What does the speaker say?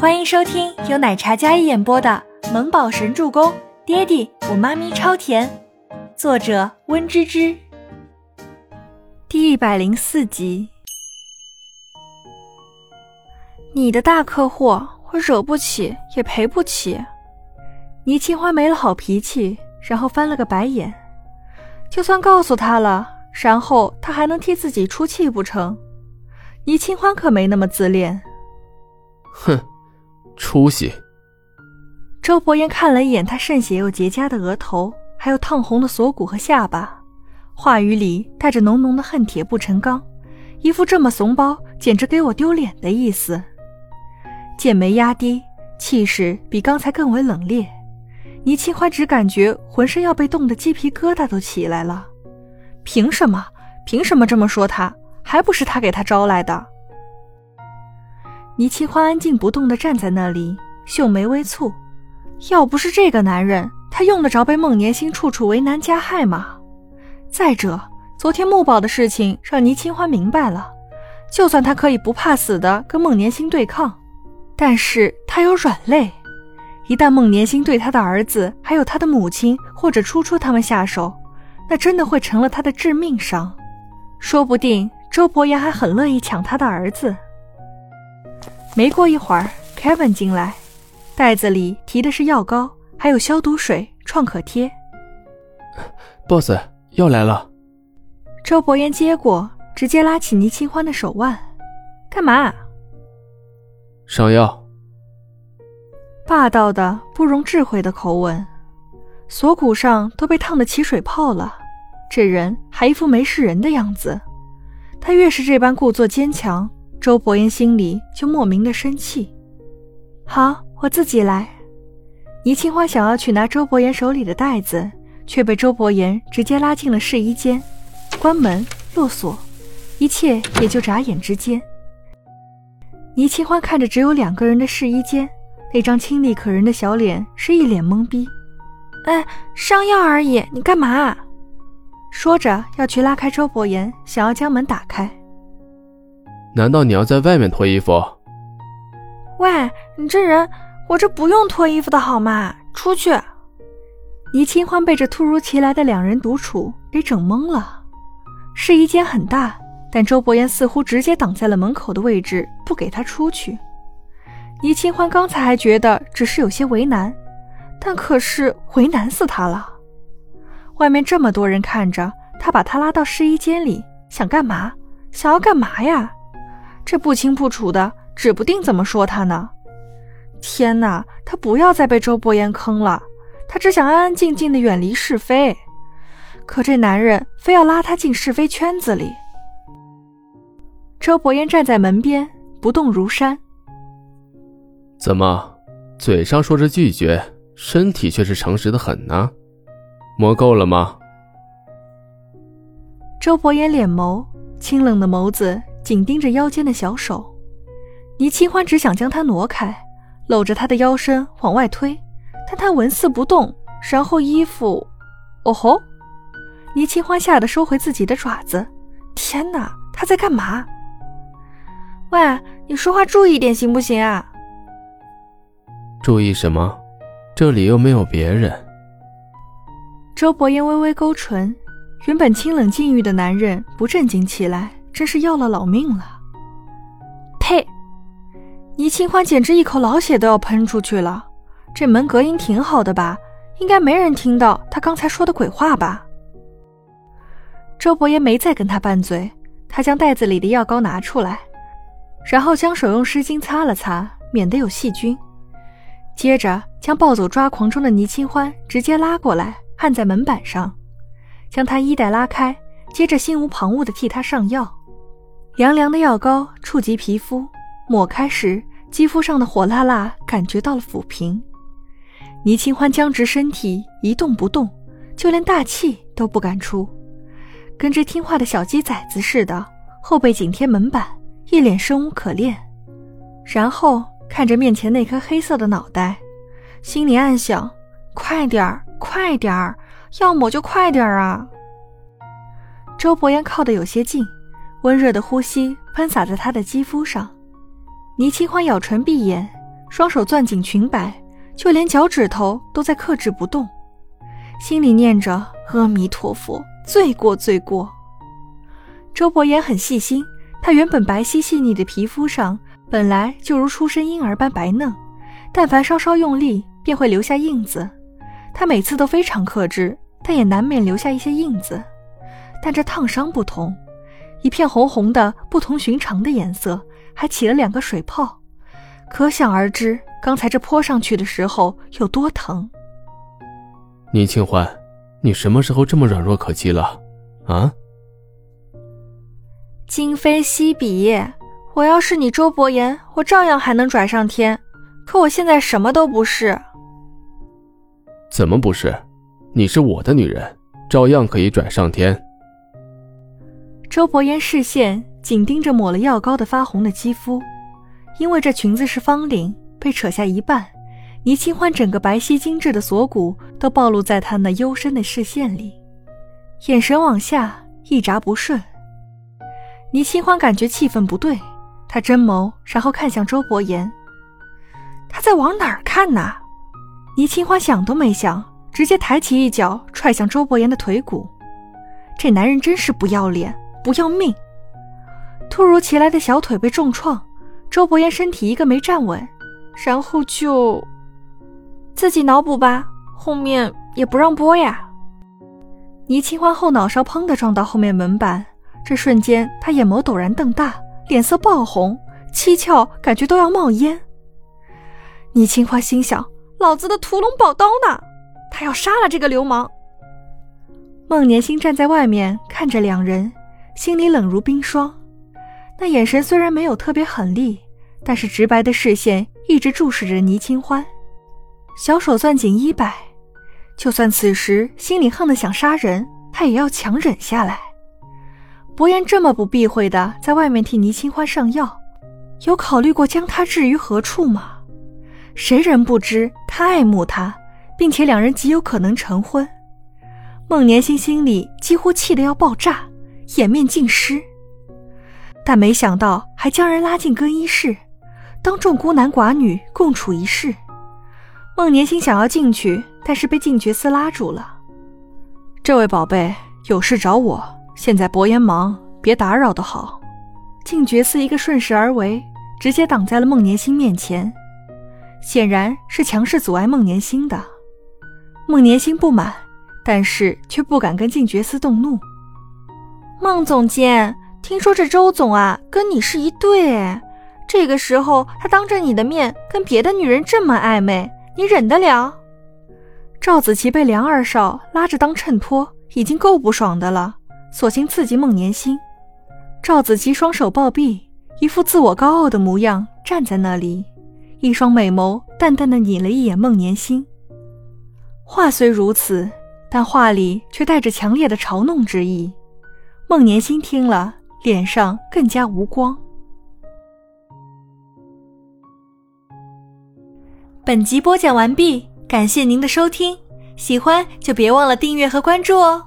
欢迎收听由奶茶嘉一演播的《萌宝神助攻》，爹地我妈咪超甜，作者温芝芝。第一百零四集。你的大客户我惹不起也赔不起。倪清欢没了好脾气，然后翻了个白眼。就算告诉他了，然后他还能替自己出气不成？倪清欢可没那么自恋。哼。出息！周伯言看了一眼他渗血又结痂的额头，还有烫红的锁骨和下巴，话语里带着浓浓的恨铁不成钢，一副这么怂包简直给我丢脸的意思。剑眉压低，气势比刚才更为冷冽。倪清欢只感觉浑身要被冻得鸡皮疙瘩都起来了。凭什么？凭什么这么说他？还不是他给他招来的？倪清欢安静不动地站在那里，秀眉微蹙。要不是这个男人，他用得着被孟年星处处为难加害吗？再者，昨天木宝的事情让倪清欢明白了，就算他可以不怕死的跟孟年星对抗，但是他有软肋，一旦孟年星对他的儿子还有他的母亲或者初初他们下手，那真的会成了他的致命伤。说不定周伯言还很乐意抢他的儿子。没过一会儿，Kevin 进来，袋子里提的是药膏，还有消毒水、创可贴。Boss，药来了。周伯言接过，直接拉起倪清欢的手腕，干嘛？上药。霸道的不容智慧的口吻，锁骨上都被烫得起水泡了，这人还一副没事人的样子。他越是这般故作坚强。周伯言心里就莫名的生气。好，我自己来。倪清欢想要去拿周伯言手里的袋子，却被周伯言直接拉进了试衣间，关门落锁，一切也就眨眼之间。倪清欢看着只有两个人的试衣间，那张清丽可人的小脸是一脸懵逼。哎，上药而已，你干嘛？说着要去拉开周伯言，想要将门打开。难道你要在外面脱衣服？喂，你这人，我这不用脱衣服的好吗？出去！倪清欢被这突如其来的两人独处给整懵了。试衣间很大，但周伯言似乎直接挡在了门口的位置，不给他出去。倪清欢刚才还觉得只是有些为难，但可是为难死他了。外面这么多人看着，他把他拉到试衣间里，想干嘛？想要干嘛呀？这不清不楚的，指不定怎么说他呢。天哪，他不要再被周伯言坑了。他只想安安静静的远离是非，可这男人非要拉他进是非圈子里。周伯言站在门边，不动如山。怎么，嘴上说着拒绝，身体却是诚实的很呢？摸够了吗？周伯言脸眸，清冷的眸子。紧盯着腰间的小手，倪清欢只想将他挪开，搂着他的腰身往外推，但他纹丝不动。然后衣服，哦吼！倪清欢吓得收回自己的爪子。天哪，他在干嘛？喂，你说话注意点行不行啊？注意什么？这里又没有别人。周伯言微微勾唇，原本清冷禁欲的男人不正经起来。真是要了老命了！呸！倪清欢简直一口老血都要喷出去了。这门隔音挺好的吧？应该没人听到他刚才说的鬼话吧？周伯爷没再跟他拌嘴，他将袋子里的药膏拿出来，然后将手用湿巾擦了擦，免得有细菌。接着将暴走抓狂中的倪清欢直接拉过来，按在门板上，将他衣带拉开，接着心无旁骛地替他上药。凉凉的药膏触及皮肤，抹开时，肌肤上的火辣辣感觉到了抚平。倪清欢僵直身体一动不动，就连大气都不敢出，跟只听话的小鸡崽子似的，后背紧贴门板，一脸生无可恋。然后看着面前那颗黑色的脑袋，心里暗想：快点儿，快点儿，要抹就快点儿啊！周伯言靠得有些近。温热的呼吸喷洒在他的肌肤上，倪清欢咬唇闭眼，双手攥紧裙摆，就连脚趾头都在克制不动，心里念着阿弥陀佛，罪过罪过。周伯言很细心，他原本白皙细腻的皮肤上本来就如出生婴儿般白嫩，但凡稍稍用力便会留下印子。他每次都非常克制，但也难免留下一些印子。但这烫伤不同，一片红红的、不同寻常的颜色，还起了两个水泡，可想而知，刚才这泼上去的时候有多疼。倪清欢，你什么时候这么软弱可欺了？啊？今非昔比，我要是你周伯言，我照样还能拽上天。可我现在什么都不是。怎么不是？你是我的女人，照样可以拽上天。周伯言视线紧盯着抹了药膏的发红的肌肤，因为这裙子是方领，被扯下一半，倪清欢整个白皙精致的锁骨都暴露在他那幽深的视线里，眼神往下一眨不顺。倪清欢感觉气氛不对，他睁眸，然后看向周伯言，他在往哪儿看呢？倪清欢想都没想，直接抬起一脚踹向周伯言的腿骨，这男人真是不要脸。不要命！突如其来的小腿被重创，周伯言身体一个没站稳，然后就自己脑补吧，后面也不让播呀。倪清欢后脑勺砰的撞到后面门板，这瞬间他眼眸陡然瞪大，脸色爆红，七窍感觉都要冒烟。倪清欢心想：老子的屠龙宝刀呢？他要杀了这个流氓。孟年星站在外面看着两人。心里冷如冰霜，那眼神虽然没有特别狠厉，但是直白的视线一直注视着倪清欢，小手攥紧衣摆，就算此时心里恨得想杀人，他也要强忍下来。伯言这么不避讳的在外面替倪清欢上药，有考虑过将他置于何处吗？谁人不知他爱慕她，并且两人极有可能成婚。孟年心心里几乎气得要爆炸。掩面尽失，但没想到还将人拉进更衣室，当众孤男寡女共处一室。孟年心想要进去，但是被静觉司拉住了。这位宝贝有事找我，现在伯言忙，别打扰的好。静觉司一个顺势而为，直接挡在了孟年心面前，显然是强势阻碍孟年心的。孟年心不满，但是却不敢跟静觉司动怒。孟总监，听说这周总啊跟你是一对，这个时候他当着你的面跟别的女人这么暧昧，你忍得了？赵子琪被梁二少拉着当衬托，已经够不爽的了，索性刺激孟年心。赵子琪双手抱臂，一副自我高傲的模样，站在那里，一双美眸淡淡的睨了一眼孟年心。话虽如此，但话里却带着强烈的嘲弄之意。孟年新听了，脸上更加无光。本集播讲完毕，感谢您的收听，喜欢就别忘了订阅和关注哦。